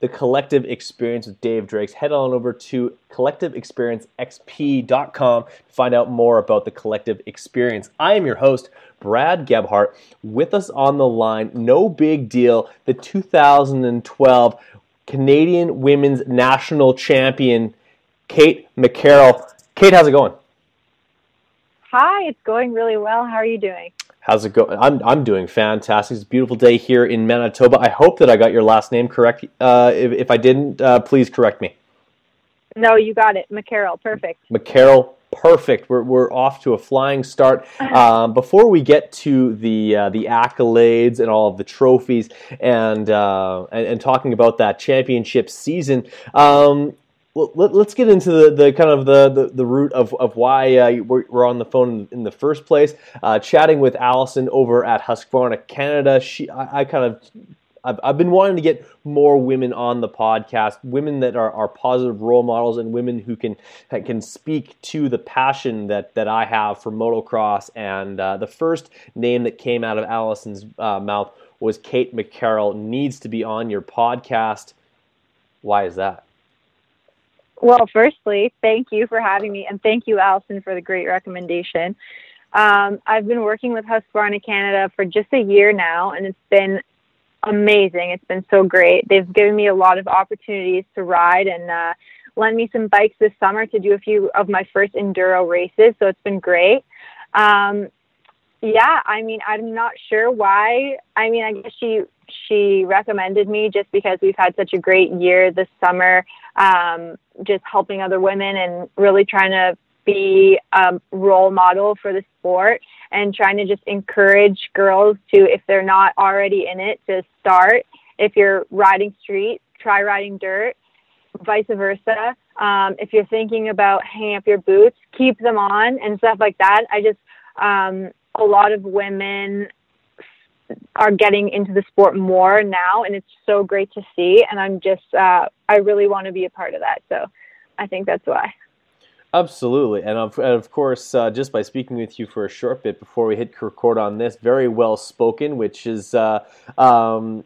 the collective experience with Dave Drakes, head on over to collectiveexperiencexp.com to find out more about the collective experience. I am your host, Brad Gebhart. With us on the line, no big deal, the 2012 Canadian Women's National Champion, Kate McCarroll. Kate, how's it going? Hi, it's going really well. How are you doing? How's it going? I'm I'm doing fantastic. It's a beautiful day here in Manitoba. I hope that I got your last name correct. Uh, if, if I didn't, uh, please correct me. No, you got it. McCarroll, perfect. McCarroll, perfect. We're, we're off to a flying start. Um, before we get to the uh, the accolades and all of the trophies and, uh, and, and talking about that championship season, um, well, let, us get into the, the kind of the, the, the root of, of why uh, we're, we're, on the phone in the first place. Uh, chatting with Allison over at Husqvarna Canada. She, I, I kind of I've, I've been wanting to get more women on the podcast, women that are, are positive role models and women who can can speak to the passion that, that I have for motocross. And uh, the first name that came out of Allison's uh, mouth was Kate McCarroll. Needs to be on your podcast. Why is that? Well, firstly, thank you for having me, and thank you, Allison, for the great recommendation. Um, I've been working with Husqvarna Canada for just a year now, and it's been amazing. It's been so great. They've given me a lot of opportunities to ride and uh, lend me some bikes this summer to do a few of my first enduro races, so it's been great. Um, yeah, I mean, I'm not sure why. I mean, I guess she she recommended me just because we've had such a great year this summer, um, just helping other women and really trying to be a role model for the sport and trying to just encourage girls to, if they're not already in it, to start. If you're riding street, try riding dirt, vice versa. Um, if you're thinking about hanging up your boots, keep them on and stuff like that. I just, um, a lot of women are getting into the sport more now and it's so great to see and i'm just uh, i really want to be a part of that so i think that's why. Absolutely and of, and of course uh, just by speaking with you for a short bit before we hit record on this very well spoken which is uh, um,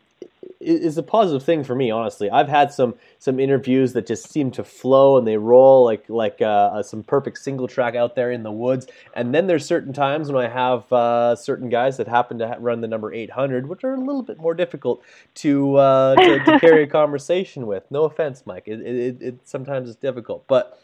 is a positive thing for me, honestly. I've had some some interviews that just seem to flow and they roll like like uh, uh, some perfect single track out there in the woods. And then there's certain times when I have uh, certain guys that happen to run the number 800, which are a little bit more difficult to uh, to, to, carry a conversation with. No offense, Mike. It, it, it sometimes it's difficult, but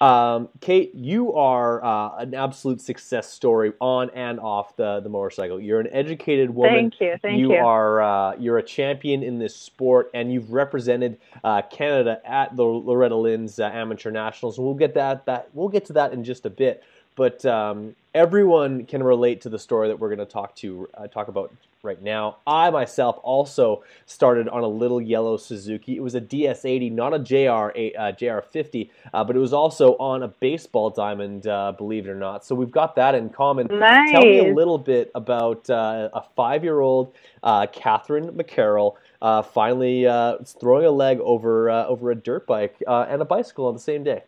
um, Kate, you are uh, an absolute success story on and off the, the motorcycle. You're an educated woman. Thank you. Thank you. You are uh, you're a champion in this sport, and you've represented uh, Canada at the Loretta Lynn's uh, Amateur Nationals. We'll get that that we'll get to that in just a bit. But um, everyone can relate to the story that we're going to talk to uh, talk about right now. I myself also started on a little yellow Suzuki. It was a DS80, not a JR uh, JR50, uh, but it was also on a baseball diamond, uh, believe it or not. So we've got that in common. Nice. Tell me a little bit about uh, a five-year-old uh, Catherine McCarroll. Uh, finally, throwing a leg over over a dirt bike and a bicycle on the same day.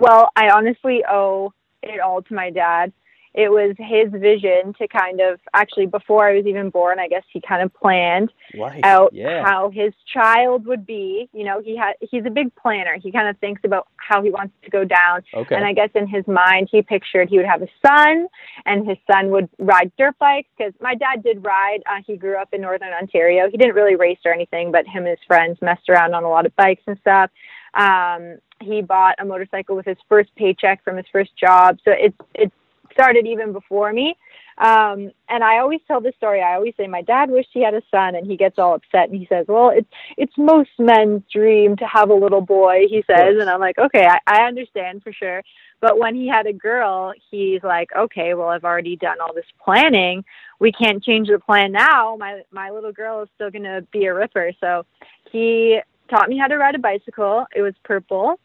Well, I honestly owe it all to my dad it was his vision to kind of actually before I was even born, I guess he kind of planned right. out yeah. how his child would be. You know, he had he's a big planner. He kind of thinks about how he wants to go down. Okay. And I guess in his mind he pictured he would have a son and his son would ride dirt bikes because my dad did ride. Uh, he grew up in northern Ontario. He didn't really race or anything, but him and his friends messed around on a lot of bikes and stuff. Um, he bought a motorcycle with his first paycheck from his first job. So it it started even before me. Um, and I always tell this story. I always say my dad wished he had a son, and he gets all upset and he says, "Well, it's it's most men's dream to have a little boy." He says, and I'm like, "Okay, I, I understand for sure." But when he had a girl, he's like, "Okay, well, I've already done all this planning. We can't change the plan now. My my little girl is still gonna be a ripper." So he taught me how to ride a bicycle. It was purple.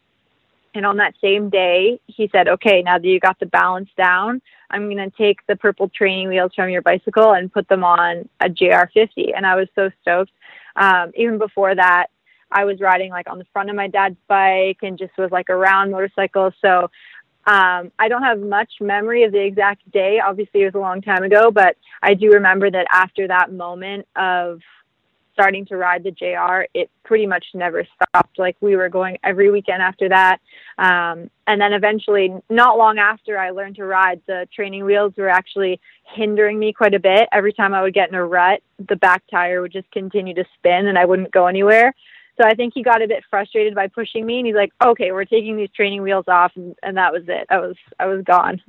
And on that same day, he said, okay, now that you got the balance down, I'm going to take the purple training wheels from your bicycle and put them on a JR50. And I was so stoked. Um, even before that, I was riding like on the front of my dad's bike and just was like around motorcycles. So um, I don't have much memory of the exact day. Obviously, it was a long time ago, but I do remember that after that moment of starting to ride the JR, it pretty much never stopped. Like we were going every weekend after that. Um, and then eventually, not long after I learned to ride, the training wheels were actually hindering me quite a bit. Every time I would get in a rut, the back tire would just continue to spin and I wouldn't go anywhere. So I think he got a bit frustrated by pushing me, and he's like, "Okay, we're taking these training wheels off," and, and that was it. I was I was gone.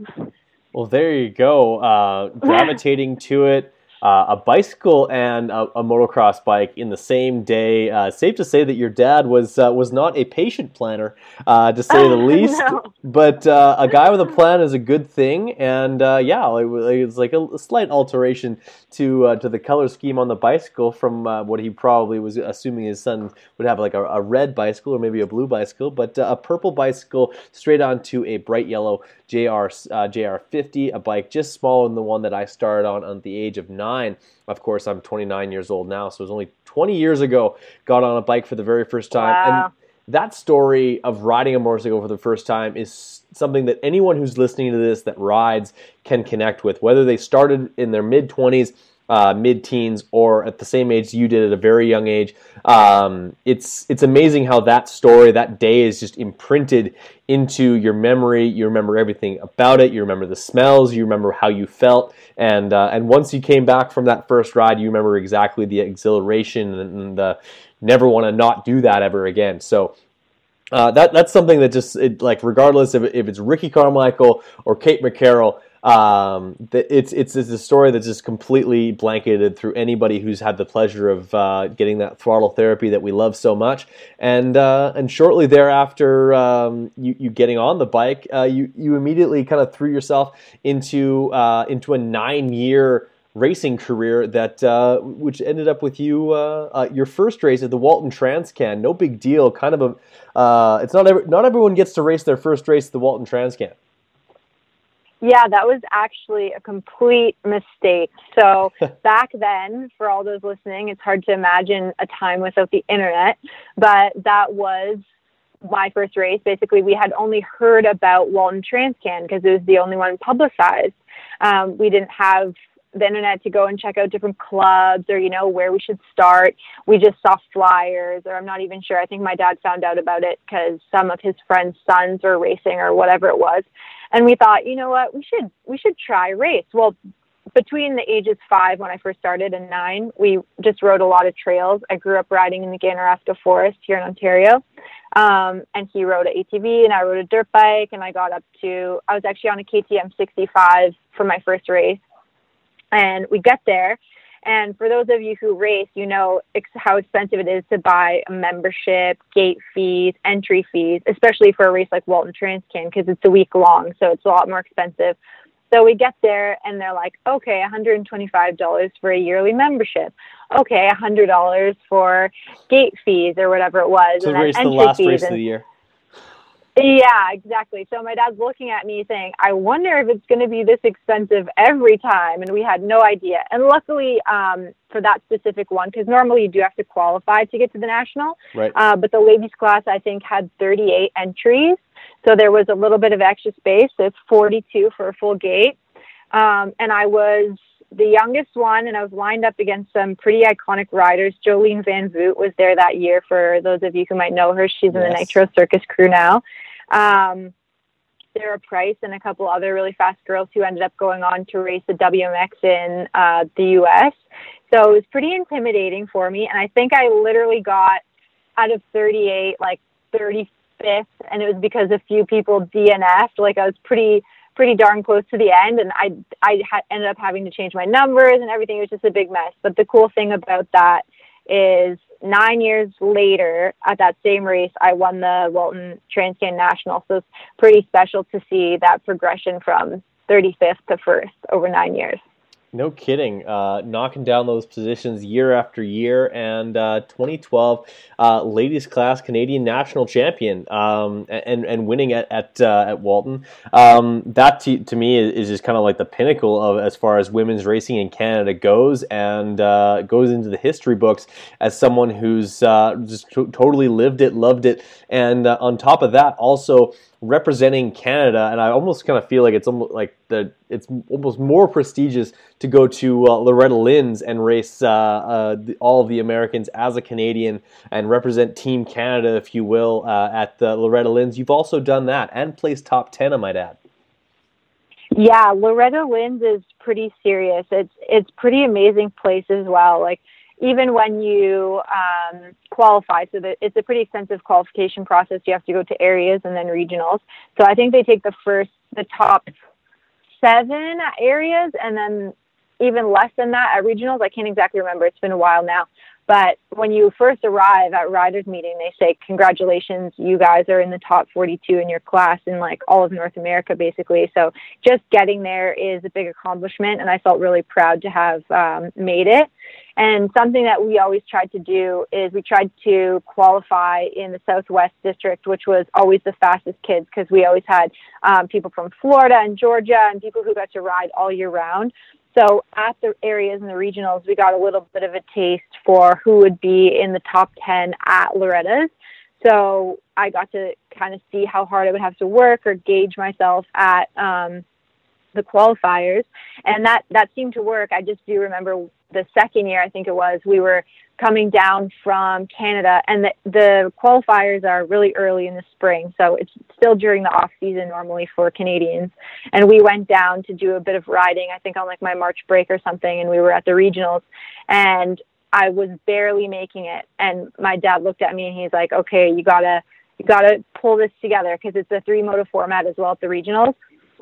Well, there you go. Uh, gravitating to it uh, a bicycle and a, a, motocross bike in the same day. Uh, safe to say that your dad was uh, was not a patient planner, uh, to say the least. no. But uh, a guy with a plan is a good thing, and uh, yeah, it, was like a, a, slight alteration to to the color scheme on the bicycle from what he probably was assuming his son would have, like a, a red bicycle or maybe a blue bicycle, but a purple bicycle straight onto a bright yellow JR JR50, a bike just smaller than the one that I started on at the age of nine nine. Of course, I'm 29 years old now, so it was only 20 years ago. Got on a bike for the very first time, wow. and that story of riding a motorcycle for the first time is something that anyone who's listening to this that rides can connect with, whether they started in their mid 20s uh, mid-teens or at the same age you did at a very young age. Um, it's it's amazing how that story, that day, is just imprinted into your memory. You remember everything about it. You remember the smells. You remember how you felt, and uh, and once you came back from that first ride, you remember exactly the exhilaration and the never want to not do that ever again. So. Uh, that that's something that just it, like regardless if, if it's Ricky Carmichael or Kate McCarroll, um, it's, it's it's a story that's just completely blanketed through anybody who's had the pleasure of uh, getting that throttle therapy that we love so much. And uh, and shortly thereafter, um, you, you getting on the bike, uh, you you immediately kind of threw yourself into uh, into a nine year racing career that uh, which ended up with you uh, uh, your first race at the Walton Transcan. No big deal. Kind of a uh, it's not every, not everyone gets to race their first race at the Walton Transcan. Yeah, that was actually a complete mistake. So back then, for all those listening, it's hard to imagine a time without the internet, but that was my first race. Basically, we had only heard about Walton Transcan because it was the only one publicized. Um, we didn't have the internet to go and check out different clubs or you know where we should start we just saw flyers or i'm not even sure i think my dad found out about it because some of his friends sons were racing or whatever it was and we thought you know what? We should we should try race. Well between the ages five when i first started and nine we just rode a lot of trails. I grew up riding in the Ganaraska forest here in ontario. Um, and he rode an ATV and I rode a dirt bike and I got up to I was actually on a KTM 65 for my first race. And we get there. And for those of you who race, you know ex- how expensive it is to buy a membership, gate fees, entry fees, especially for a race like Walton Transcan because it's a week long, so it's a lot more expensive. So we get there and they're like, okay, $125 for a yearly membership. Okay, $100 for gate fees or whatever it was. To and race the last race of the year. Yeah, exactly. So my dad's looking at me saying, I wonder if it's going to be this expensive every time. And we had no idea. And luckily, um, for that specific one, because normally you do have to qualify to get to the national. Right. Uh, but the ladies class, I think, had 38 entries. So there was a little bit of extra space. So it's 42 for a full gate. Um, and I was the youngest one, and I was lined up against some pretty iconic riders. Jolene Van Vugt was there that year. For those of you who might know her, she's yes. in the Nitro Circus crew now. Um, Sarah Price and a couple other really fast girls who ended up going on to race the WMX in uh, the U.S. So it was pretty intimidating for me, and I think I literally got out of 38 like 35th, and it was because a few people DNF'd. Like I was pretty pretty darn close to the end, and I I ha- ended up having to change my numbers and everything. It was just a big mess. But the cool thing about that is nine years later at that same race, I won the Walton Transcan National. So it's pretty special to see that progression from 35th to first over nine years. No kidding. Uh, knocking down those positions year after year. And uh, 2012, uh, ladies class Canadian national champion um, and, and winning at, at, uh, at Walton. Um, that to, to me is, just kind of like the pinnacle of as far as women's racing in Canada goes and uh, goes into the history books as someone who's uh, just t- totally lived it, loved it. And on top of that, also representing Canada, and I almost kind of feel like it's almost like the it's almost more prestigious to go to uh, Loretta Lynn's and race uh, uh, the, all of the Americans as a Canadian and represent Team Canada, if you will, uh, at the Loretta Lynn's. You've also done that and placed top ten, I might add. Yeah, Loretta Lynn's is pretty serious. It's it's pretty amazing place as well. Like even when you um, qualify, so that it's a pretty extensive qualification process. You have to go to areas and then regionals. So I think they take the first, the top seven areas, and then even less than that at regionals. I can't exactly remember. It's been a while now. But when you first arrive at riders meeting, they say, congratulations, you guys are in the top 42 in your class in like all of North America, basically. So just getting there is a big accomplishment. And I felt really proud to have um, made it. And something that we always tried to do is we tried to qualify in the Southwest District, which was always the fastest kids because we always had um, people from Florida and Georgia and people who got to ride all year round. So at the areas and the regionals, we got a little bit of a taste for who would be in the top 10 at Loretta's. So I got to kind of see how hard I would have to work or gauge myself at um, the qualifiers. And that, that seemed to work. I just do remember the second year, I think it was, we were coming down from Canada, and the, the qualifiers are really early in the spring, so it's still during the off season normally for Canadians. And we went down to do a bit of riding, I think on like my March break or something, and we were at the regionals, and I was barely making it. And my dad looked at me and he's like, "Okay, you gotta." You gotta pull this together because it's a three moto format as well at the regionals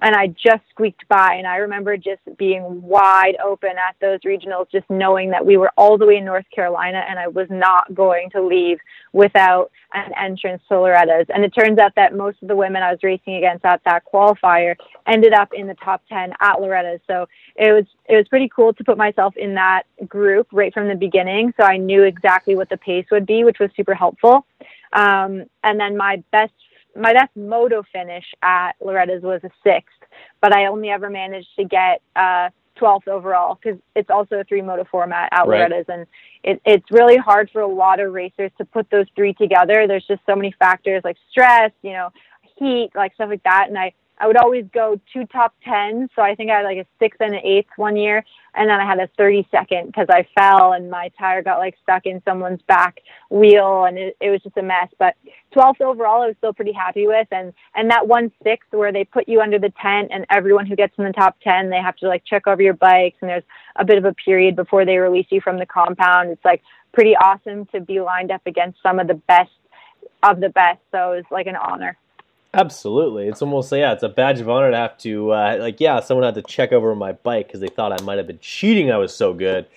and I just squeaked by. And I remember just being wide open at those regionals, just knowing that we were all the way in North Carolina and I was not going to leave without an entrance to Loretta's. And it turns out that most of the women I was racing against at that qualifier ended up in the top 10 at Loretta's. So it was, it was pretty cool to put myself in that group right from the beginning. So I knew exactly what the pace would be, which was super helpful. Um, and then my best my best moto finish at Loretta's was a sixth, but I only ever managed to get uh, 12th overall because it's also a three moto format at right. Loretta's, and it, it's really hard for a lot of racers to put those three together. There's just so many factors like stress, you know, heat, like stuff like that, and I I would always go two top tens. So I think I had like a sixth and an eighth one year. And then I had a 30 second because I fell and my tire got like stuck in someone's back wheel and it, it was just a mess. But 12th overall, I was still pretty happy with. And, and that one sixth where they put you under the tent and everyone who gets in the top 10, they have to like check over your bikes and there's a bit of a period before they release you from the compound. It's like pretty awesome to be lined up against some of the best of the best. So it was like an honor. Absolutely, it's almost like, yeah, it's a badge of honor to have to uh, like yeah, someone had to check over my bike because they thought I might have been cheating. I was so good.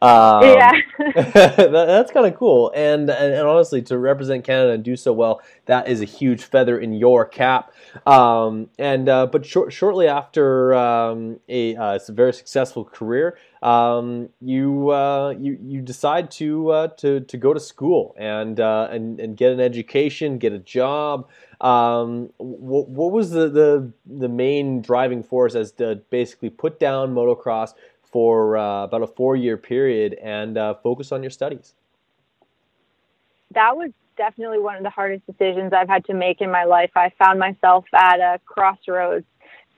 Um, yeah, that, that's kind of cool, and, and, and honestly, to represent Canada and do so well, that is a huge feather in your cap. Um, and uh, but short, shortly after um, a, uh, a very successful career, um, you uh, you you decide to uh, to to go to school and uh, and and get an education, get a job. Um, what, what was the, the the main driving force as to basically put down motocross for uh, about a four year period and uh, focus on your studies? That was definitely one of the hardest decisions I've had to make in my life. I found myself at a crossroads.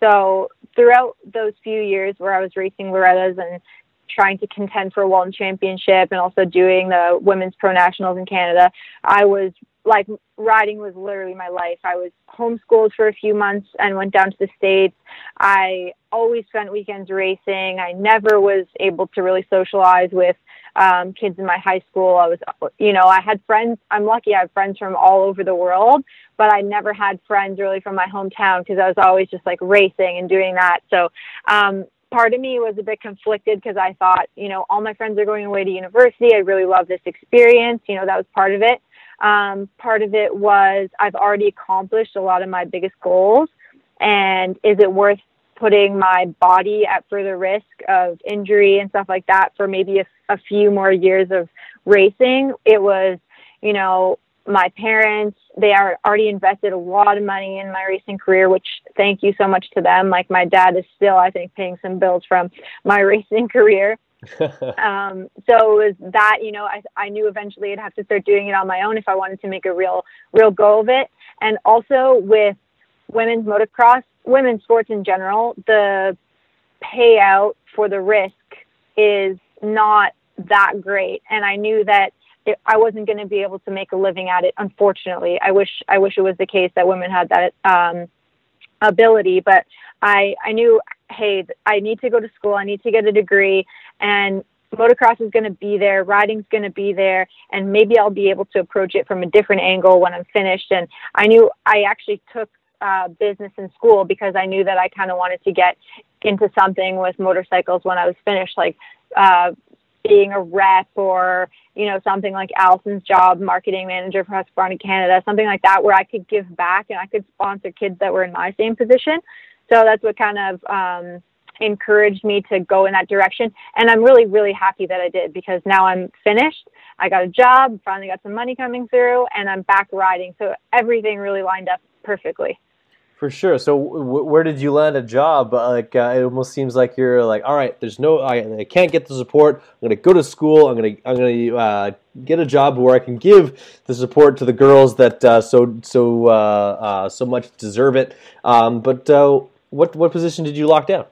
So throughout those few years where I was racing Loretta's and trying to contend for a Walton Championship and also doing the women's pro nationals in Canada, I was like riding was literally my life. I was homeschooled for a few months and went down to the States. I always spent weekends racing. I never was able to really socialize with um, kids in my high school. I was, you know, I had friends. I'm lucky I have friends from all over the world, but I never had friends really from my hometown because I was always just like racing and doing that. So, um, part of me was a bit conflicted because I thought, you know, all my friends are going away to university. I really love this experience. You know, that was part of it. Um, part of it was I've already accomplished a lot of my biggest goals. And is it worth putting my body at further risk of injury and stuff like that for maybe a, a few more years of racing. It was, you know, my parents, they are already invested a lot of money in my racing career, which thank you so much to them. Like my dad is still, I think, paying some bills from my racing career. um, so it was that, you know, I, I knew eventually I'd have to start doing it on my own if I wanted to make a real, real go of it. And also with women's motocross, women's sports in general, the payout for the risk is not that great. And I knew that it, I wasn't going to be able to make a living at it. Unfortunately, I wish I wish it was the case that women had that um, ability, but I I knew, hey, I need to go to school. I need to get a degree, and motocross is going to be there, riding's going to be there, and maybe I'll be able to approach it from a different angle when I'm finished. And I knew I actually took uh, business in school because I knew that I kind of wanted to get into something with motorcycles when I was finished, like uh, being a rep or you know something like Allison's job, marketing manager for Husqvarna Canada, something like that, where I could give back and I could sponsor kids that were in my same position. So that's what kind of um, encouraged me to go in that direction. And I'm really, really happy that I did because now I'm finished. I got a job, finally got some money coming through, and I'm back riding. So everything really lined up perfectly. For sure. So, w- where did you land a job? Uh, like, uh, it almost seems like you're like, all right, there's no, I, I can't get the support. I'm gonna go to school. I'm gonna, I'm gonna uh, get a job where I can give the support to the girls that uh, so, so, uh, uh, so much deserve it. Um, but what, what position did you lock down?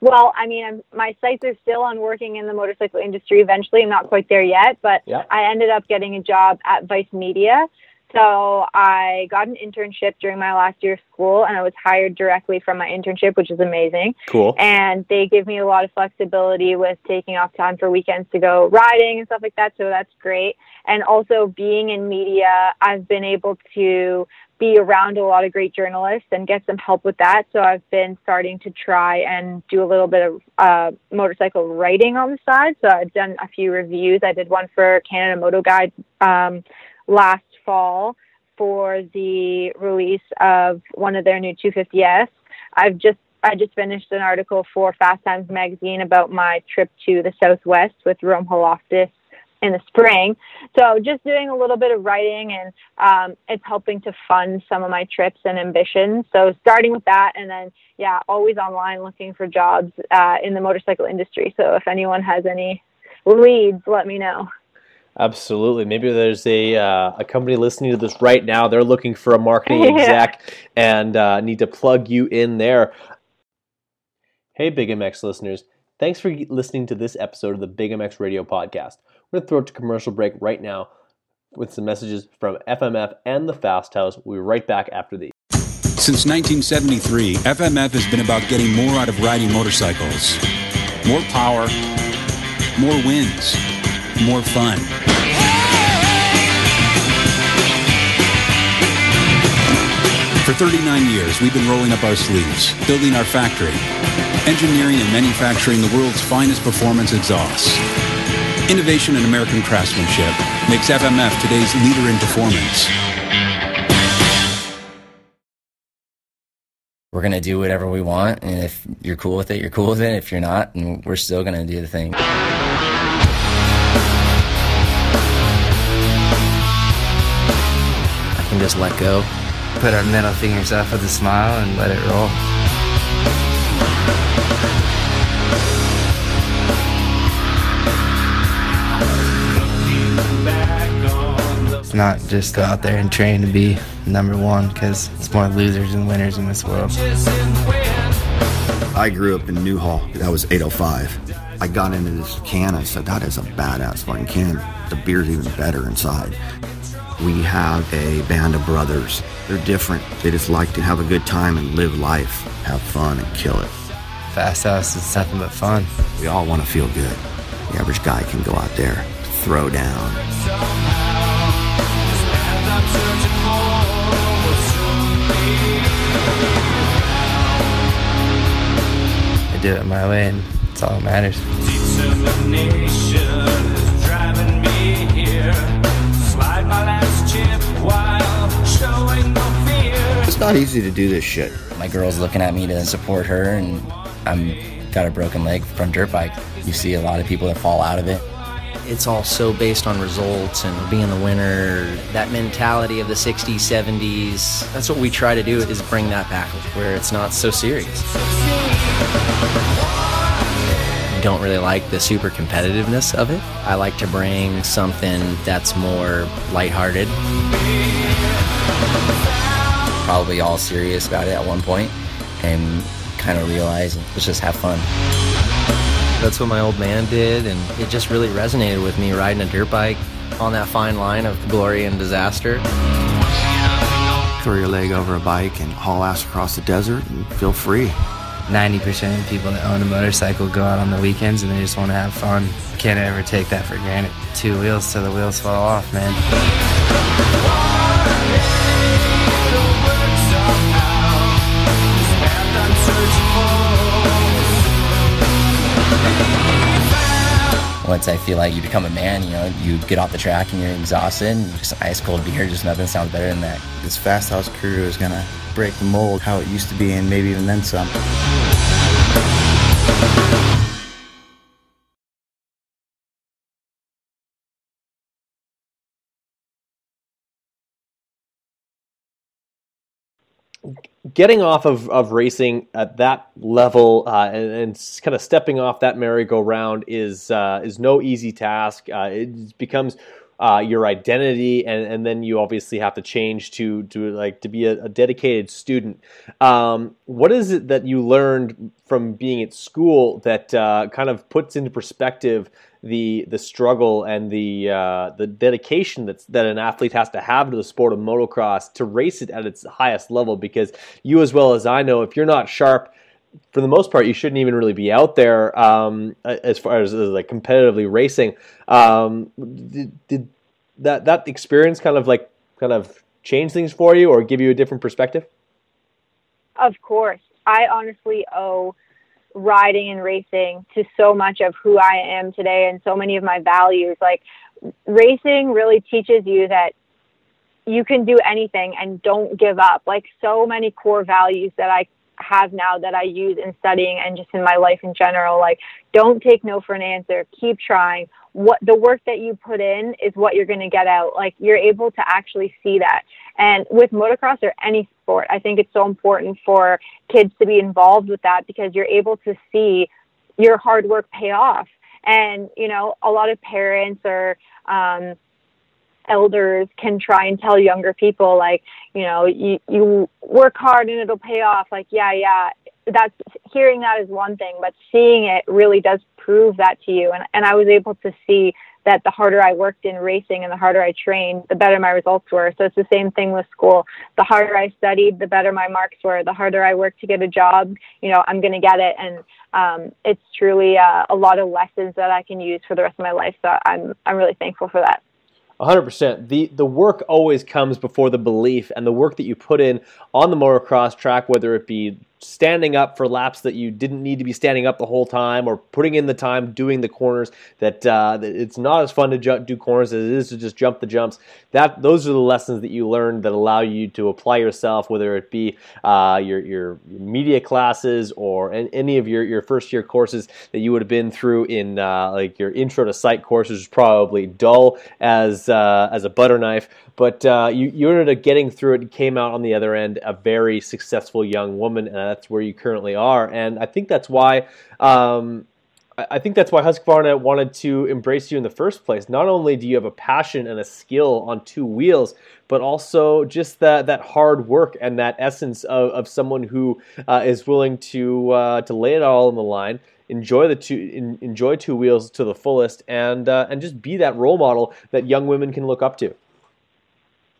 Well, I mean, I'm, my sights are still on working in the motorcycle industry. Eventually, I'm not quite there yet, but yeah. I ended up getting a job at Vice Media. So I got an internship during my last year of school and I was hired directly from my internship, which is amazing. Cool. And they give me a lot of flexibility with taking off time for weekends to go riding and stuff like that. So that's great. And also being in media, I've been able to be around a lot of great journalists and get some help with that. So I've been starting to try and do a little bit of uh, motorcycle writing on the side. So I've done a few reviews. I did one for Canada Moto Guide um, last fall for the release of one of their new 250S. I've just I just finished an article for Fast Times magazine about my trip to the Southwest with Rome Holoftis in the spring. So just doing a little bit of writing and um, it's helping to fund some of my trips and ambitions. So starting with that and then, yeah, always online looking for jobs uh, in the motorcycle industry. So if anyone has any leads, let me know. Absolutely. Maybe there's a uh, a company listening to this right now. They're looking for a marketing yeah. exec and uh, need to plug you in there. Hey, Big MX listeners. Thanks for listening to this episode of the Big MX Radio Podcast. Going to throw it to commercial break right now with some messages from FMF and the Fast House. We'll be right back after these. Since 1973, FMF has been about getting more out of riding motorcycles. More power, more wins, more fun. For 39 years, we've been rolling up our sleeves, building our factory, engineering and manufacturing the world's finest performance exhausts. Innovation and American craftsmanship makes FMF today's leader in performance. We're going to do whatever we want, and if you're cool with it, you're cool with it. If you're not, and we're still going to do the thing. I can just let go put our middle fingers up with a smile and let it roll. Not just go out there and train to be number one because it's more losers than winners in this world. I grew up in Newhall. That was 805. I got into this can. I said, that is a badass fucking can. The beer's even better inside. We have a band of brothers. They're different. They just like to have a good time and live life, have fun and kill it. Fast House is nothing but fun. We all want to feel good. The average guy can go out there, throw down. I do it my way, and it's all that matters. It's not easy to do this shit. My girl's looking at me to support her, and I'm got a broken leg from dirt bike. You see a lot of people that fall out of it. It's all so based on results and being the winner. That mentality of the 60s, 70s. That's what we try to do is bring that back where it's not so serious. Don't really like the super competitiveness of it. I like to bring something that's more lighthearted. Probably all serious about it at one point and kind of realize let's just have fun. That's what my old man did, and it just really resonated with me riding a dirt bike on that fine line of glory and disaster. Throw your leg over a bike and haul ass across the desert and feel free. 90% of people that own a motorcycle go out on the weekends and they just want to have fun. Can't ever take that for granted. Two wheels till the wheels fall off, man. once I feel like you become a man, you know, you get off the track and you're exhausted, and just ice cold beer, just nothing sounds better than that. This fast house crew is gonna break the mold how it used to be, and maybe even then some. getting off of, of racing at that level uh, and, and, kind of stepping off that merry-go-round is uh, is no easy task. Uh, it becomes uh, your identity, and, and then you obviously have to change to to like to be a, a dedicated student. Um, what is it that you learned from being at school that uh, kind of puts into perspective the the struggle and the uh, the dedication that's that an athlete has to have to the sport of motocross to race it at its highest level. Because you, as well as I know, if you're not sharp, for the most part, you shouldn't even really be out there um, as far as, as, like competitively racing. Um, did, did that that experience kind of like kind of change things for you or give you a different perspective? Of course, I honestly owe riding and racing to so much of who I am today and so many of my values. Like racing really teaches you that you can do anything and don't give up. Like so many core values that I have now that I use in studying and just in my life in general. Like don't take no for an answer. Keep trying. What the work that you put in is what you're going to get out. Like you're able to actually see that. And with motocross or any sport, I think it's so important for kids to be involved with that because you're able to see your hard work pay off. And, you know, a lot of parents or um, elders can try and tell younger people, like, you know, you, you work hard and it'll pay off. Like, yeah, yeah. That's hearing that is one thing, but seeing it really does prove that to you. And, and I was able to see that the harder I worked in racing and the harder I trained, the better my results were. So it's the same thing with school. The harder I studied, the better my marks were. The harder I worked to get a job, you know, I'm going to get it. And um, it's truly uh, a lot of lessons that I can use for the rest of my life. So I'm I'm really thankful for that. 100%. The the work always comes before the belief and the work that you put in on the motocross track whether it be standing up for laps that you didn't need to be standing up the whole time or putting in the time doing the corners that, uh, that it's not as fun to ju- do corners as it is to just jump the jumps. That those are the lessons that you learn that allow you to apply yourself whether it be uh, your, your media classes or any of your, your first year courses that you would have been through in uh, like your intro to sight courses is probably dull as uh, as a butter knife but uh, you, you ended up getting through it and came out on the other end a very successful young woman, and that's where you currently are. And I think that's why. Um, I think that's why Husqvarna wanted to embrace you in the first place. Not only do you have a passion and a skill on two wheels, but also just that that hard work and that essence of, of someone who uh, is willing to uh, to lay it all on the line, enjoy the two in, enjoy two wheels to the fullest, and uh, and just be that role model that young women can look up to.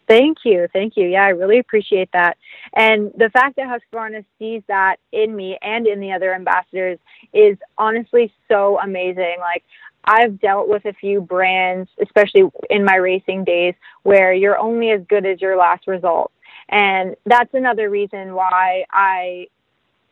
Thank you. Thank you. Yeah, I really appreciate that. And the fact that Husqvarna sees that in me and in the other ambassadors is honestly so amazing. Like, I've dealt with a few brands, especially in my racing days, where you're only as good as your last result. And that's another reason why I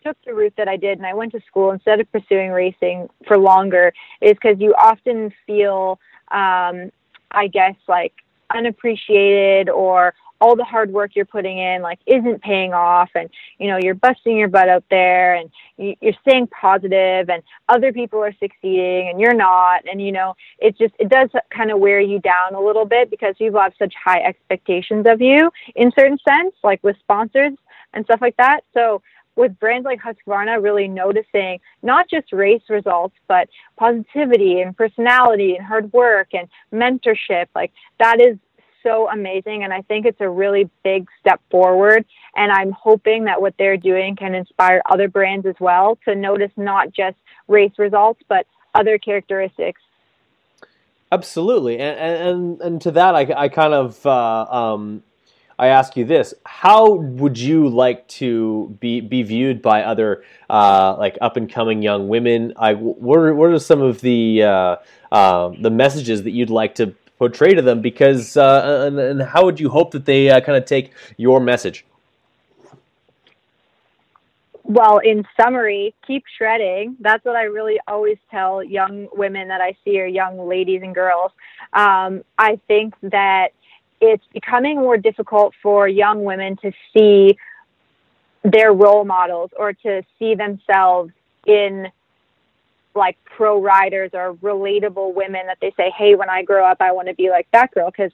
took the route that I did and I went to school instead of pursuing racing for longer is because you often feel, um, I guess, like unappreciated or all the hard work you're putting in like isn't paying off and you know you're busting your butt out there and you're staying positive and other people are succeeding and you're not. And you know it just it does kind of wear you down a little bit because people have such high expectations of you in certain sense like with sponsors and stuff like that. So with brands like Husqvarna really noticing not just race results, but positivity and personality and hard work and mentorship, like that is so amazing. And I think it's a really big step forward. And I'm hoping that what they're doing can inspire other brands as well to notice not just race results, but other characteristics. Absolutely. And, and, and to that, I, I kind of, uh, um, I ask you this: How would you like to be be viewed by other uh, like up and coming young women? I what are, what are some of the uh, uh, the messages that you'd like to portray to them? Because uh, and, and, how would you hope that they uh, kind of take your message? Well, in summary, keep shredding. That's what I really always tell young women that I see or young ladies and girls. Um, I think that it's becoming more difficult for young women to see their role models or to see themselves in like pro riders or relatable women that they say, hey, when I grow up, I want to be like that girl because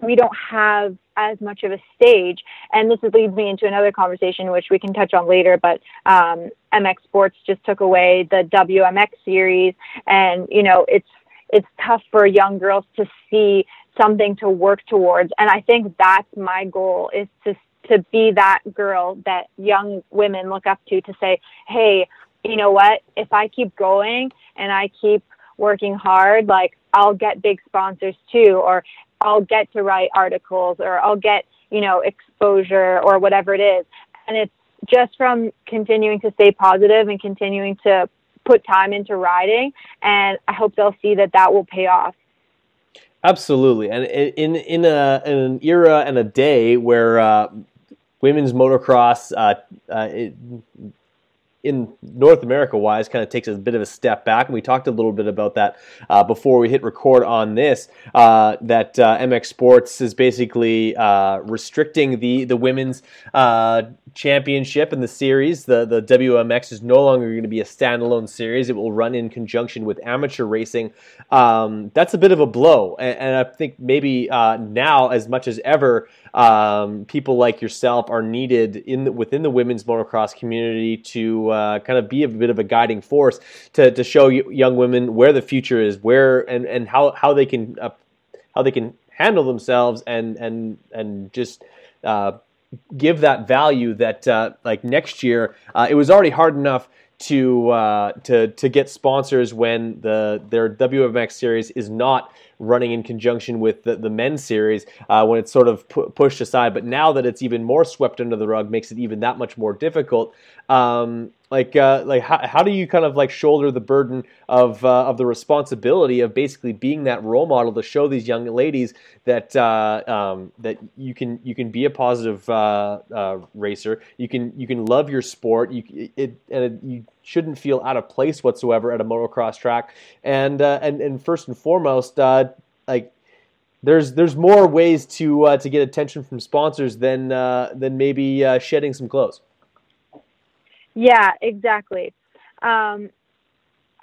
we don't have as much of a stage. And this leads me into another conversation, which we can touch on later. But um, MX Sports just took away the WMX series, and you know it's it's tough for young girls to see something to work towards. And I think that's my goal is to to be that girl that young women look up to to say, "Hey, you know what? If I keep going and I keep working hard, like I'll get big sponsors too or I'll get to write articles or I'll get, you know, exposure or whatever it is." And it's just from continuing to stay positive and continuing to put time into riding and I hope they'll see that that will pay off. Absolutely, and in in, a, in an era and a day where uh, women's motocross uh, uh, in North America wise kind of takes a bit of a step back. And we talked a little bit about that uh, before we hit record on this. Uh, that uh, MX Sports is basically restricting the the women's championship in the series. The the WMX is no longer going to be a standalone series. It will run in conjunction with amateur racing. Um, that's a bit of a blow, and, and I think maybe uh, now as much as ever um, people like yourself are needed in the, within the women's motocross community to uh, kind of be a bit of a guiding force to, to show young women where the future is, where and, and how, how they can uh, how they can handle themselves and and and just uh, give that value that uh, like next year uh, it was already hard enough to uh, to to get sponsors when the their WMX series is not running in conjunction with the, the men's series uh, when it's sort of pu- pushed aside. But now that it's even more swept under the rug, makes it even that much more difficult. Um, like uh, like how, how do you kind of like shoulder the burden of uh, of the responsibility of basically being that role model to show these young ladies that uh, um, that you can you can be a positive uh, uh, racer you can you can love your sport you it and it, you shouldn't feel out of place whatsoever at a motocross track and uh, and and first and foremost uh, like there's there's more ways to uh, to get attention from sponsors than than maybe shedding some clothes. Yeah, exactly. Um,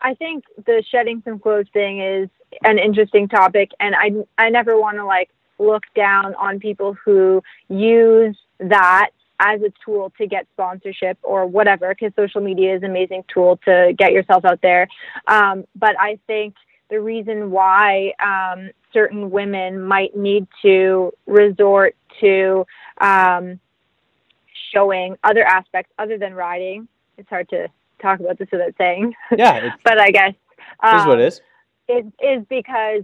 I think the shedding some clothes thing is an interesting topic, and I I never want to like look down on people who use that as a tool to get sponsorship or whatever, because social media is an amazing tool to get yourself out there. Um, but I think the reason why um, certain women might need to resort to um, showing other aspects other than riding. It's hard to talk about this without saying. Yeah, but I guess um, is what it is. Is is because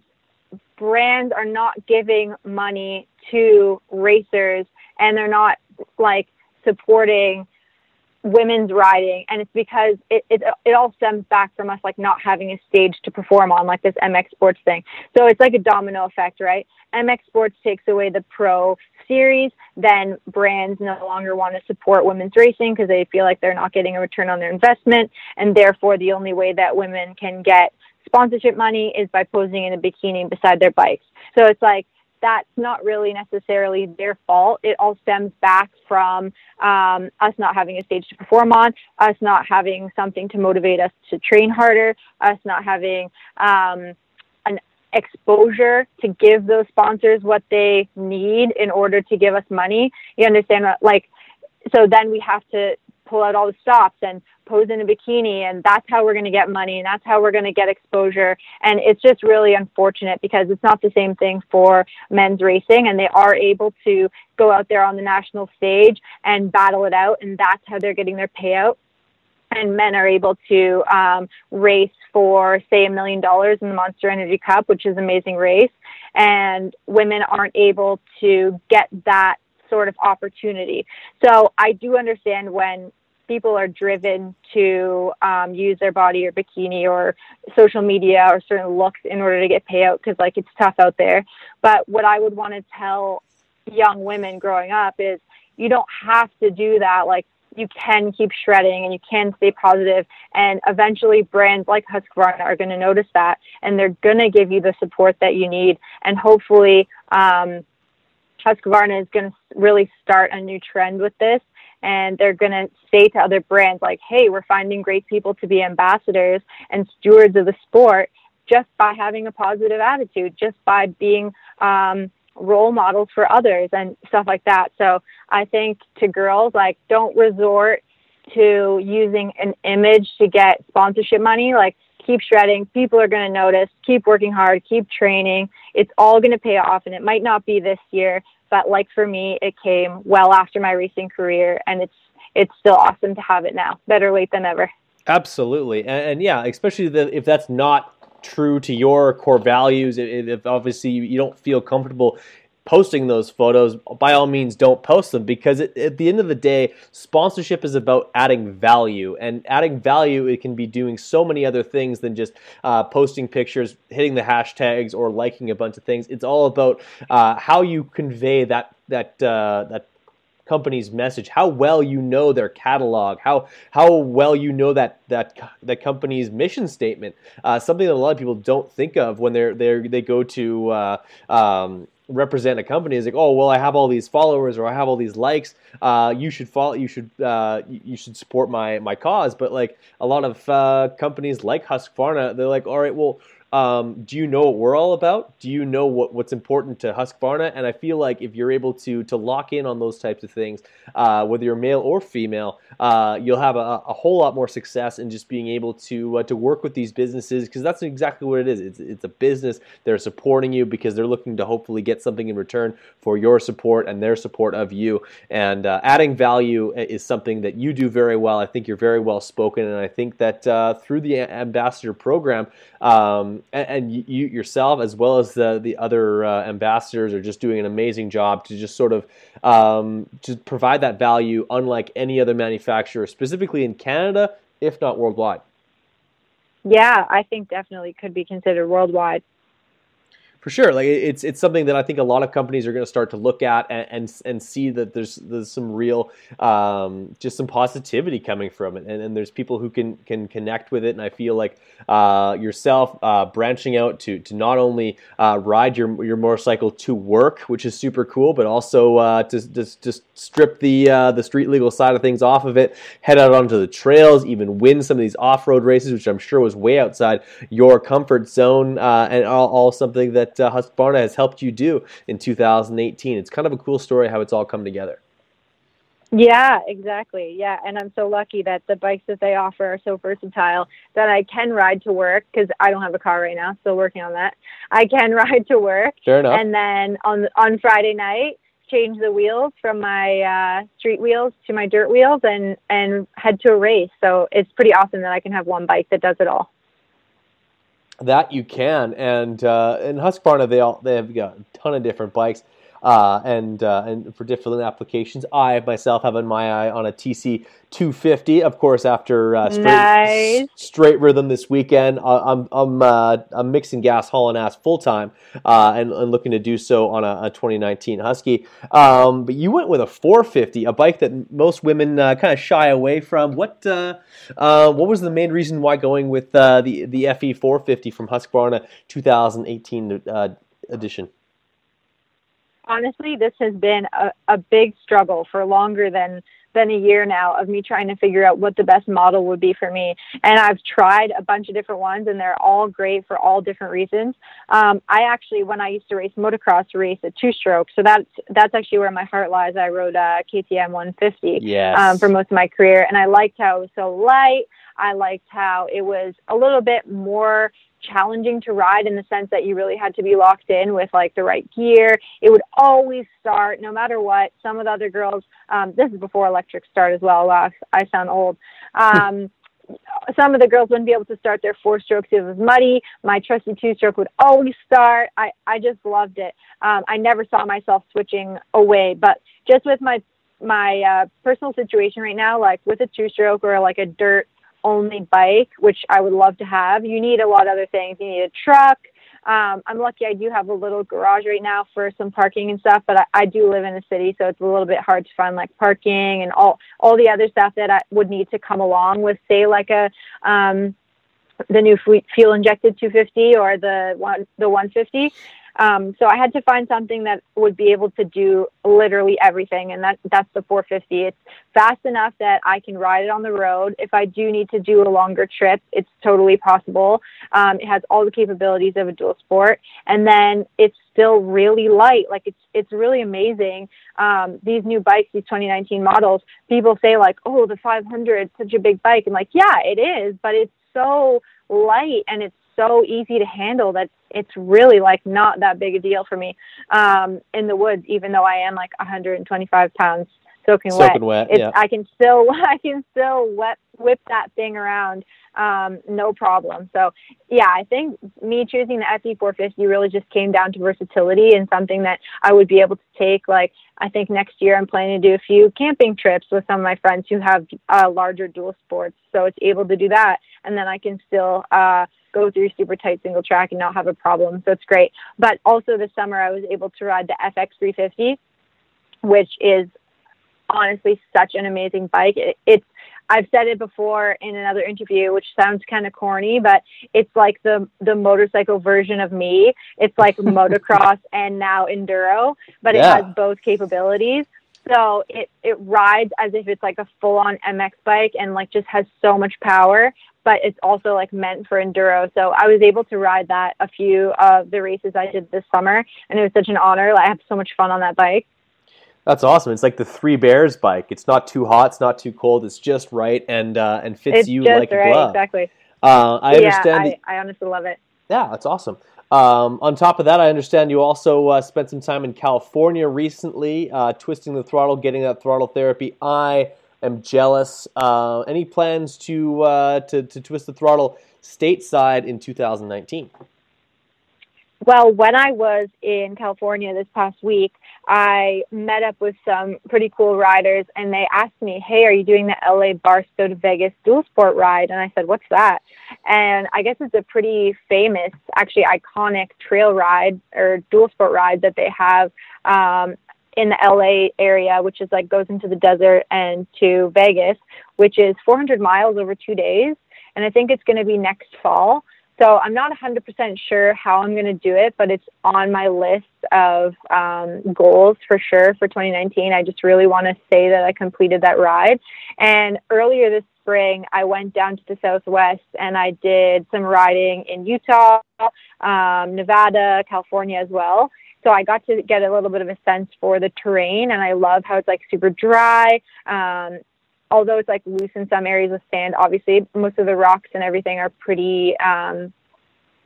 brands are not giving money to racers and they're not like supporting women's riding and it's because it, it it all stems back from us like not having a stage to perform on like this MX sports thing. So it's like a domino effect, right? MX sports takes away the pro series, then brands no longer want to support women's racing because they feel like they're not getting a return on their investment and therefore the only way that women can get sponsorship money is by posing in a bikini beside their bikes. So it's like that's not really necessarily their fault. It all stems back from um, us not having a stage to perform on, us not having something to motivate us to train harder, us not having um, an exposure to give those sponsors what they need in order to give us money. You understand? Like, so then we have to pull out all the stops and pose in a bikini and that's how we're going to get money and that's how we're going to get exposure. And it's just really unfortunate because it's not the same thing for men's racing and they are able to go out there on the national stage and battle it out and that's how they're getting their payout. And men are able to um, race for say a million dollars in the monster energy cup which is an amazing race. And women aren't able to get that sort of opportunity. So I do understand when people are driven to um, use their body or bikini or social media or certain looks in order to get payout because like it's tough out there. But what I would want to tell young women growing up is you don't have to do that. Like you can keep shredding and you can stay positive and eventually brands like Husqvarna are going to notice that and they're going to give you the support that you need and hopefully um, Husqvarna is going to really start a new trend with this. And they're going to say to other brands, like, hey, we're finding great people to be ambassadors and stewards of the sport just by having a positive attitude, just by being um, role models for others and stuff like that. So I think to girls, like, don't resort to using an image to get sponsorship money. Like, keep shredding. People are going to notice. Keep working hard. Keep training. It's all going to pay off, and it might not be this year, but like for me, it came well after my racing career, and it's it's still awesome to have it now. Better late than ever. Absolutely, and, and yeah, especially the, if that's not true to your core values, if, if obviously you don't feel comfortable posting those photos, by all means, don't post them because it, at the end of the day, sponsorship is about adding value. And adding value, it can be doing so many other things than just uh, posting pictures, hitting the hashtags, or liking a bunch of things. It's all about uh, how you convey that that uh, that company's message, how well you know their catalog, how how well you know that that that company's mission statement. Uh, something that a lot of people don't think of when they're they they go to uh, um, represent a company is like, oh well, I have all these followers or I have all these likes. Uh, you should follow. You should uh, you should support my my cause. But like a lot of uh, companies like Husqvarna, they're like, all right, well, um, do you know what we're all about? Do you know what, what's important to Husqvarna? And I feel like if you're able to to lock in on those types of things, uh, whether you're male or female, uh, you'll have a, a, whole lot more success in just being able to uh, to work with these businesses because that's exactly what it is. It's, it's a business. They're supporting you because they're looking to hopefully get something in return for your support and their support of you. And uh, adding value is something that you do very well. I think you're very well spoken, and I think that uh, through the ambassador program. Um, and, and you yourself, as well as the the other uh, ambassadors, are just doing an amazing job to just sort of um, to provide that value, unlike any other manufacturer, specifically in Canada, if not worldwide. Yeah, I think definitely could be considered worldwide for sure. Like it's it's something that i think a lot of companies are going to start to look at and, and, and see that there's there's some real um, just some positivity coming from it. And, and there's people who can can connect with it. And i feel like uh, yourself uh, branching out to to not only uh, ride your your motorcycle to work which is super cool but also uh, to just just strip the uh, the street legal side of things off of it head out onto the trails even win some of these off-road races which i'm sure was way outside your comfort zone uh, and all, all something that that uh, Husqvarna has helped you do in 2018. It's kind of a cool story how it's all come together. Yeah, exactly. Yeah, and I'm so lucky that the bikes that they offer are so versatile that I can ride to work because I don't have a car right now. Still working on that. I can ride to work. Fair enough. And then on on Friday night, change the wheels from my uh, street wheels to my dirt wheels and and head to a race. So it's pretty awesome that I can have one bike that does it all that you can, and uh, in Husqvarna they all they have got a ton of different bikes uh, and uh, and for different applications. I myself have in my eye on a TC 250. Of course, after uh, straight nice. straight rhythm this weekend, I'm I'm uh, I'm mixing gas, hauling ass full time, uh, and, and, looking to do so on a, a 2019 Husky. Um, but you went with a 450, a bike that most women uh, kind of shy away from. What what was the main reason why going with the the FE 450 from Husqvarna 2018 edition? Honestly, this has been a, a big struggle for longer than than a year now of me trying to figure out what the best model would be for me. And I've tried a bunch of different ones, and they're all great for all different reasons. Um, I actually, when I used to race motocross, race a two-stroke, so that's that's actually where my heart lies. I rode a KTM 150 Yes. um, for most of my career, and I liked how it was so light. I liked how it was a little bit more challenging to ride in the sense that you really had to be locked in with like the right gear. It would always start no matter what. Some of the other girls, um, this is before electric start as well. Wow, I sound old. Um, some of the girls wouldn't be able to start their four strokes. It was muddy. My trusty two stroke would always start. I, I just loved it. Um, I never saw myself switching away, but just with my my uh, personal situation right now, like with a two stroke or like a dirt only bike, which I would love to have, you need a lot of other things. You need a truck. Um, I'm lucky I do have a little garage right now for some parking and stuff, but I, I do live in the city, so it's a little bit hard to find like parking and all all the other stuff that I would need to come along with, say like a um, the new fuel injected 250 or the one the 150. Um, so I had to find something that would be able to do literally everything, and that that's the 450. It's fast enough that I can ride it on the road. If I do need to do a longer trip, it's totally possible. Um, it has all the capabilities of a dual sport, and then it's still really light. Like it's it's really amazing. Um, these new bikes, these 2019 models, people say like, oh, the 500, such a big bike, and like, yeah, it is, but it's so light and it's so easy to handle that it's really like not that big a deal for me um, in the woods, even though I am like 125 pounds soaking, Soaking wet. wet, It's, yeah. I can still I can still wet, whip that thing around um, no problem. So yeah, I think me choosing the FE 450 really just came down to versatility and something that I would be able to take. Like I think next year I'm planning to do a few camping trips with some of my friends who have uh, larger dual sports, so it's able to do that, and then I can still. Uh, go through super tight single track and not have a problem. So it's great. But also this summer I was able to ride the FX 350, which is honestly such an amazing bike. It, it's I've said it before in another interview, which sounds kind of corny, but it's like the the motorcycle version of me. It's like motocross and now enduro, but Yeah. it has both capabilities. So it it rides as if it's like a full on MX bike and like just has so much power, but it's also like meant for enduro. So I was able to ride that a few of the races I did this summer, and it was such an honor. Like, I had so much fun on that bike. That's awesome. It's like the Three Bears bike. It's not too hot, it's not too cold. It's just right and uh, and fits it's you like a glove. exactly. Uh, I yeah, understand. I, I honestly love it. yeah, that's awesome. Um, on top of that, I understand you also uh, spent some time in California recently, uh, twisting the throttle, getting that throttle therapy. I am jealous. Uh, any plans to, uh, to to twist the throttle stateside in 2019? Well, when I was in California this past week, I met up with some pretty cool riders and they asked me, Hey, are you doing the LA Barstow to Vegas dual sport ride? And I said, What's that? And I guess it's a pretty famous, actually iconic trail ride or dual sport ride that they have um, in the LA area, which is like goes into the desert and to Vegas, which is 400 miles over two days. And I think it's going to be next fall. So I'm not 100% sure how I'm going to do it, but it's on my list of um, goals for sure for 2019. I just really want to say that I completed that ride. And earlier this spring, I went down to the Southwest and I did some riding in Utah, um, Nevada, California as well. So I got to get a little bit of a sense for the terrain, and I love how it's like super dry. Um, although it's like loose in some areas with sand, obviously most of the rocks and everything are pretty. Um,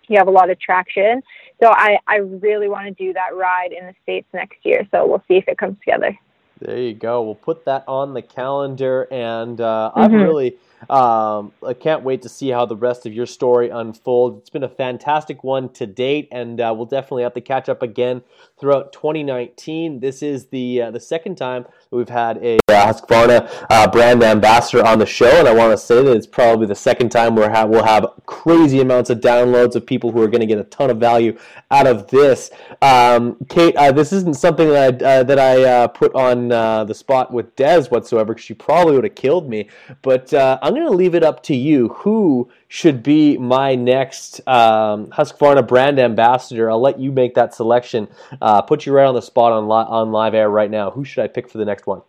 you have a lot of traction. So I, I really want to do that ride in the States next year. So we'll see if it comes together. There you go. We'll put that on the calendar, and uh, I'm Mhm. really um, I can't wait to see how the rest of your story unfolds. It's been a fantastic one to date, and uh, we'll definitely have to catch up again throughout 2019. This is the uh, the second time we've had a uh, Husqvarna uh, brand ambassador on the show, and I want to say that it's probably the second time where ha- we'll have crazy amounts of downloads of people who are going to get a ton of value out of this. Um, Kate, uh, this isn't something that I, uh, that I put on the spot with Des whatsoever because she probably would have killed me. But I'm going to leave it up to you. Who should be my next um, Husqvarna brand ambassador? I'll let you make that selection. Uh, put you right on the spot on, li- on live air right now. Who should I pick for the next one?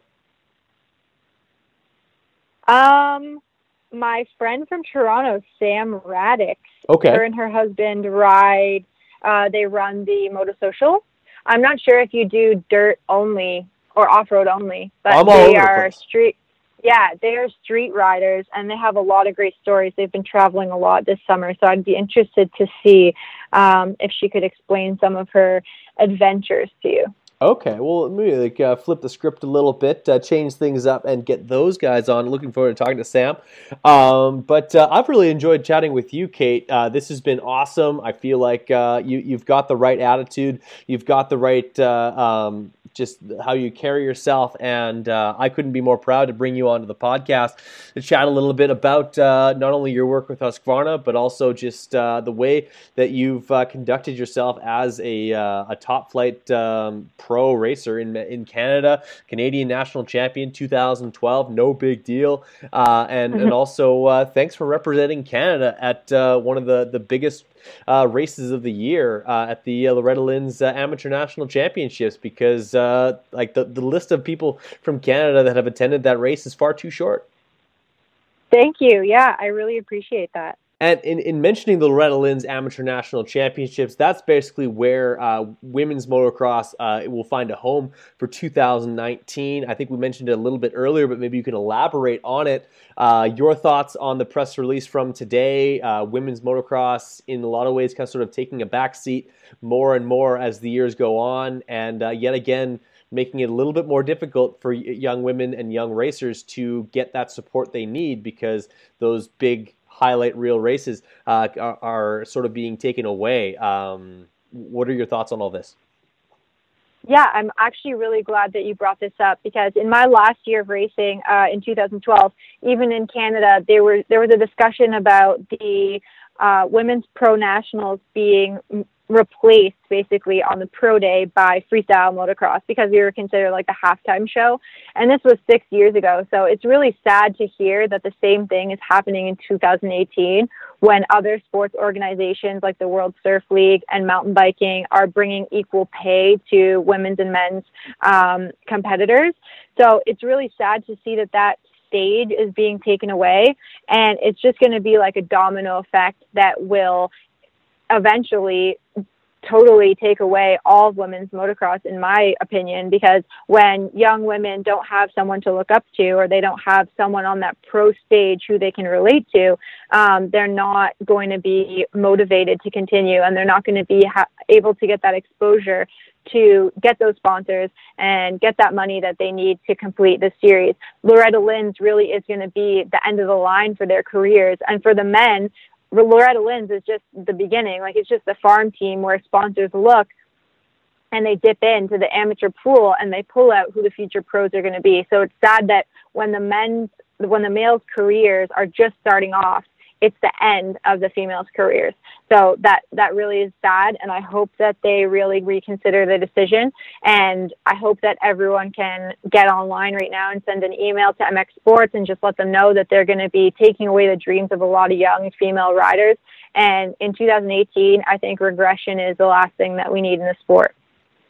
Um, my friend from Toronto, Sam Radix. Okay. Her and her husband ride. Uh, they run the Moto Social. I'm not sure if you do dirt only or off road only, but I'm they the are place. street. Yeah, they are street riders, and they have a lot of great stories. They've been traveling a lot this summer, so I'd be interested to see um, if she could explain some of her adventures to you. Okay, well, maybe like uh, flip the script a little bit, uh, change things up, and get those guys on. Looking forward to talking to Sam. Um, but uh, I've really enjoyed chatting with you, Kate. Uh, this has been awesome. I feel like uh, you, you've got the right attitude. You've got the right uh, um, just how you carry yourself, and uh, I couldn't be more proud to bring you onto the podcast to chat a little bit about uh, not only your work with Husqvarna, but also just uh, the way that you've uh, conducted yourself as a, uh, a top flight um, pro racer in in Canada, Canadian national champion 2012, no big deal, uh, and and also uh, thanks for representing Canada at uh, one of the the biggest races of the year uh, at the uh, Loretta Lynn's uh, Amateur National Championships because uh, like the, the list of people from Canada that have attended that race is far too short. Thank you. Yeah, I really appreciate that. And in, in mentioning the Loretta Lynn's Amateur National Championships, that's basically where uh, women's motocross uh, will find a home for 2019. I think we mentioned it a little bit earlier, but maybe you can elaborate on it. Uh, your thoughts on the press release from today? Uh, women's motocross, in a lot of ways, kind of sort of taking a backseat more and more as the years go on, and uh, yet again making it a little bit more difficult for young women and young racers to get that support they need because those big highlight reel races uh, are, are sort of being taken away. Um, what are your thoughts on all this? Yeah, I'm actually really glad that you brought this up because in my last year of racing uh, in 2012, even in Canada, there were there was a discussion about the uh, women's pro nationals being replaced basically on the pro day by freestyle motocross because we were considered like the halftime show, and this was six years ago. So it's really sad to hear that the same thing is happening in 2018 when other sports organizations like the World Surf League and mountain biking are bringing equal pay to women's and men's um, competitors. So it's really sad to see that that stage is being taken away, and it's just going to be like a domino effect that will eventually totally take away all of women's motocross in my opinion because when young women don't have someone to look up to or they don't have someone on that pro stage who they can relate to um, they're not going to be motivated to continue and they're not going to be ha- able to get that exposure to get those sponsors and get that money that they need to complete the series. Loretta Lynn's really is going to be the end of the line for their careers. And for the men, Loretta Lynn's is just the beginning. Like it's just the farm team where sponsors look and they dip into the amateur pool and they pull out who the future pros are going to be. So it's sad that when the men's, when the males' careers are just starting off, it's the end of the females' careers. So that that really is sad, and I hope that they really reconsider the decision. And I hope that everyone can get online right now and send an email to MX Sports and just let them know that they're going to be taking away the dreams of a lot of young female riders. And in 2018, I think regression is the last thing that we need in the sport.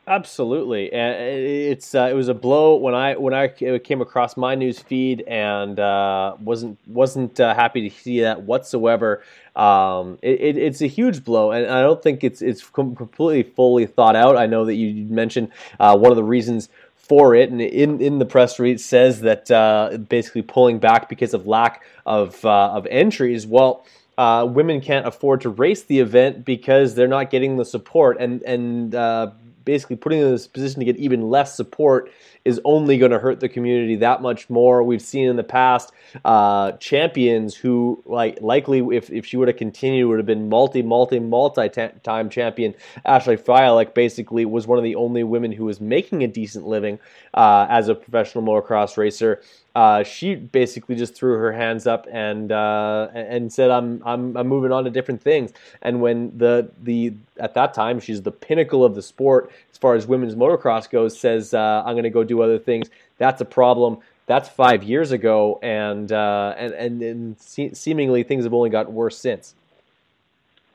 Absolutely, and it's uh, it was a blow when I when I came across my news feed and uh, wasn't wasn't uh, happy to see that whatsoever. Um, it, it, it's a huge blow, and I don't think it's it's completely fully thought out. I know that you mentioned uh, one of the reasons for it, and in in the press release says that uh, basically pulling back because of lack of uh, of entries. Well. Uh, women can't afford to race the event because they're not getting the support, and and uh, basically putting them in this position to get even less support is only going to hurt the community that much more. We've seen in the past uh, champions who, like, likely if, if she would have continued, would have been multi, multi, multi time champion. Ashley Fiolek basically was one of the only women who was making a decent living uh, as a professional motocross racer. Uh, she basically just threw her hands up and uh, and said, "I'm I'm I'm moving on to different things." And when the the at that time she's the pinnacle of the sport as far as women's motocross goes, says uh, I'm going to go do other things. That's a problem. That's five years ago, and uh, and and, and se- seemingly things have only gotten worse since.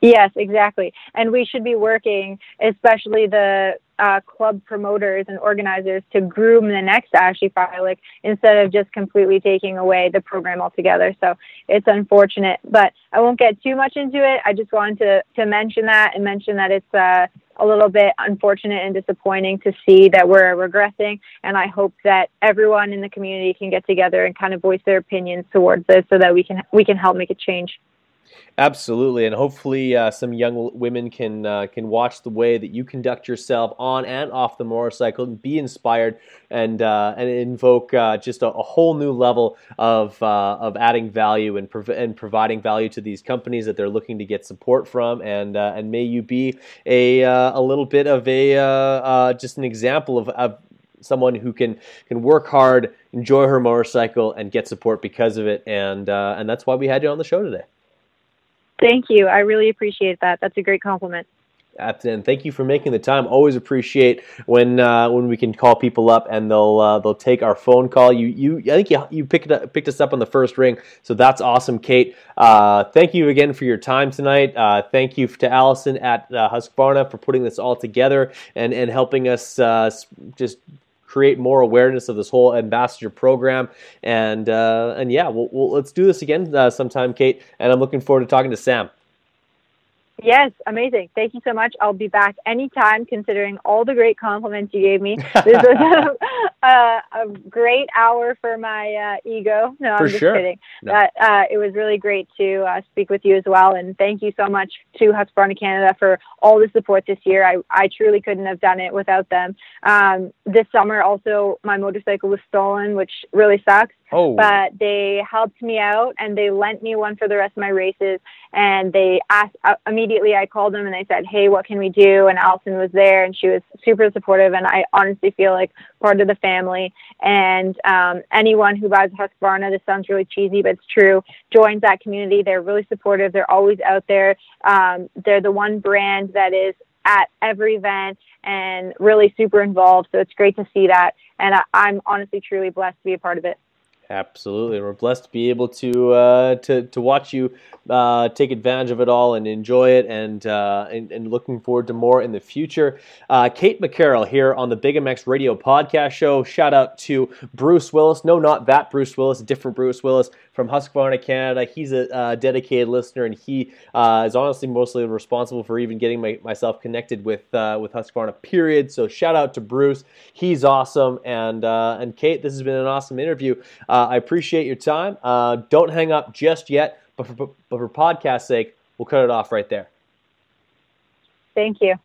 Yes, exactly. And we should be working, especially the uh, club promoters and organizers, to groom the next Ashley Fiolek instead of just completely taking away the program altogether. So it's unfortunate, but I won't get too much into it. I just wanted to, to mention that and mention that it's uh, a little bit unfortunate and disappointing to see that we're regressing. And I hope that everyone in the community can get together and kind of voice their opinions towards this so that we can we can help make a change. Absolutely, and hopefully, uh, some young women can uh, can watch the way that you conduct yourself on and off the motorcycle and be inspired and uh, and invoke uh, just a, a, whole new level of uh, of adding value and prov- and providing value to these companies that they're looking to get support from. And uh, and may you be a a little bit of a just an example of, of someone who can can work hard, enjoy her motorcycle, and get support because of it. And and that's why we had you on the show today. Thank you. I really appreciate that. That's a great compliment. And thank you for making the time. Always appreciate when uh, when we can call people up and they'll uh, they'll take our phone call. You you I think you, you picked up, picked us up on the first ring, so that's awesome, Kate. Uh, thank you again for your time tonight. Uh, thank you to Allison at uh, Husqvarna for putting this all together and and helping us uh, just create more awareness of this whole ambassador program. And uh, and yeah, we'll, we'll, let's do this again uh, sometime, Kate. And I'm looking forward to talking to Sam. Yes, amazing. Thank you so much. I'll be back anytime, considering all the great compliments you gave me. This was a, a, a great hour for my uh, ego. No, for I'm just sure. kidding. No. But uh, it was really great to uh, speak with you as well. And thank you so much to Husqvarna Canada for all the support this year. I, I truly couldn't have done it without them. Um, this summer, also, my motorcycle was stolen, which really sucks. Oh. But they helped me out and they lent me one for the rest of my races. And they asked uh, immediately, I called them and they said, Hey, what can we do? And Allison was there and she was super supportive. And I honestly feel like part of the family. And um, anyone who buys Husqvarna, this sounds really cheesy, but it's true, joins that community. They're really supportive. They're always out there. Um, they're the one brand that is at every event and really super involved. So it's great to see that. And I, I'm honestly, truly blessed to be a part of it. Absolutely, we're blessed to be able to uh, to to watch you uh, take advantage of it all and enjoy it, and, uh, and, and looking forward to more in the future. Uh, Kate McCarroll here on the Big MX Radio Podcast Show. Shout out to Bruce Willis. No, not that Bruce Willis, different Bruce Willis from Husqvarna Canada. He's a uh, dedicated listener, and he uh, is honestly mostly responsible for even getting my, myself connected with with Husqvarna. Period. So shout out to Bruce. He's awesome, and and Kate, this has been an awesome interview. Uh, I appreciate your time. Uh, don't hang up just yet, but for, but for podcast sake, we'll cut it off right there. Thank you.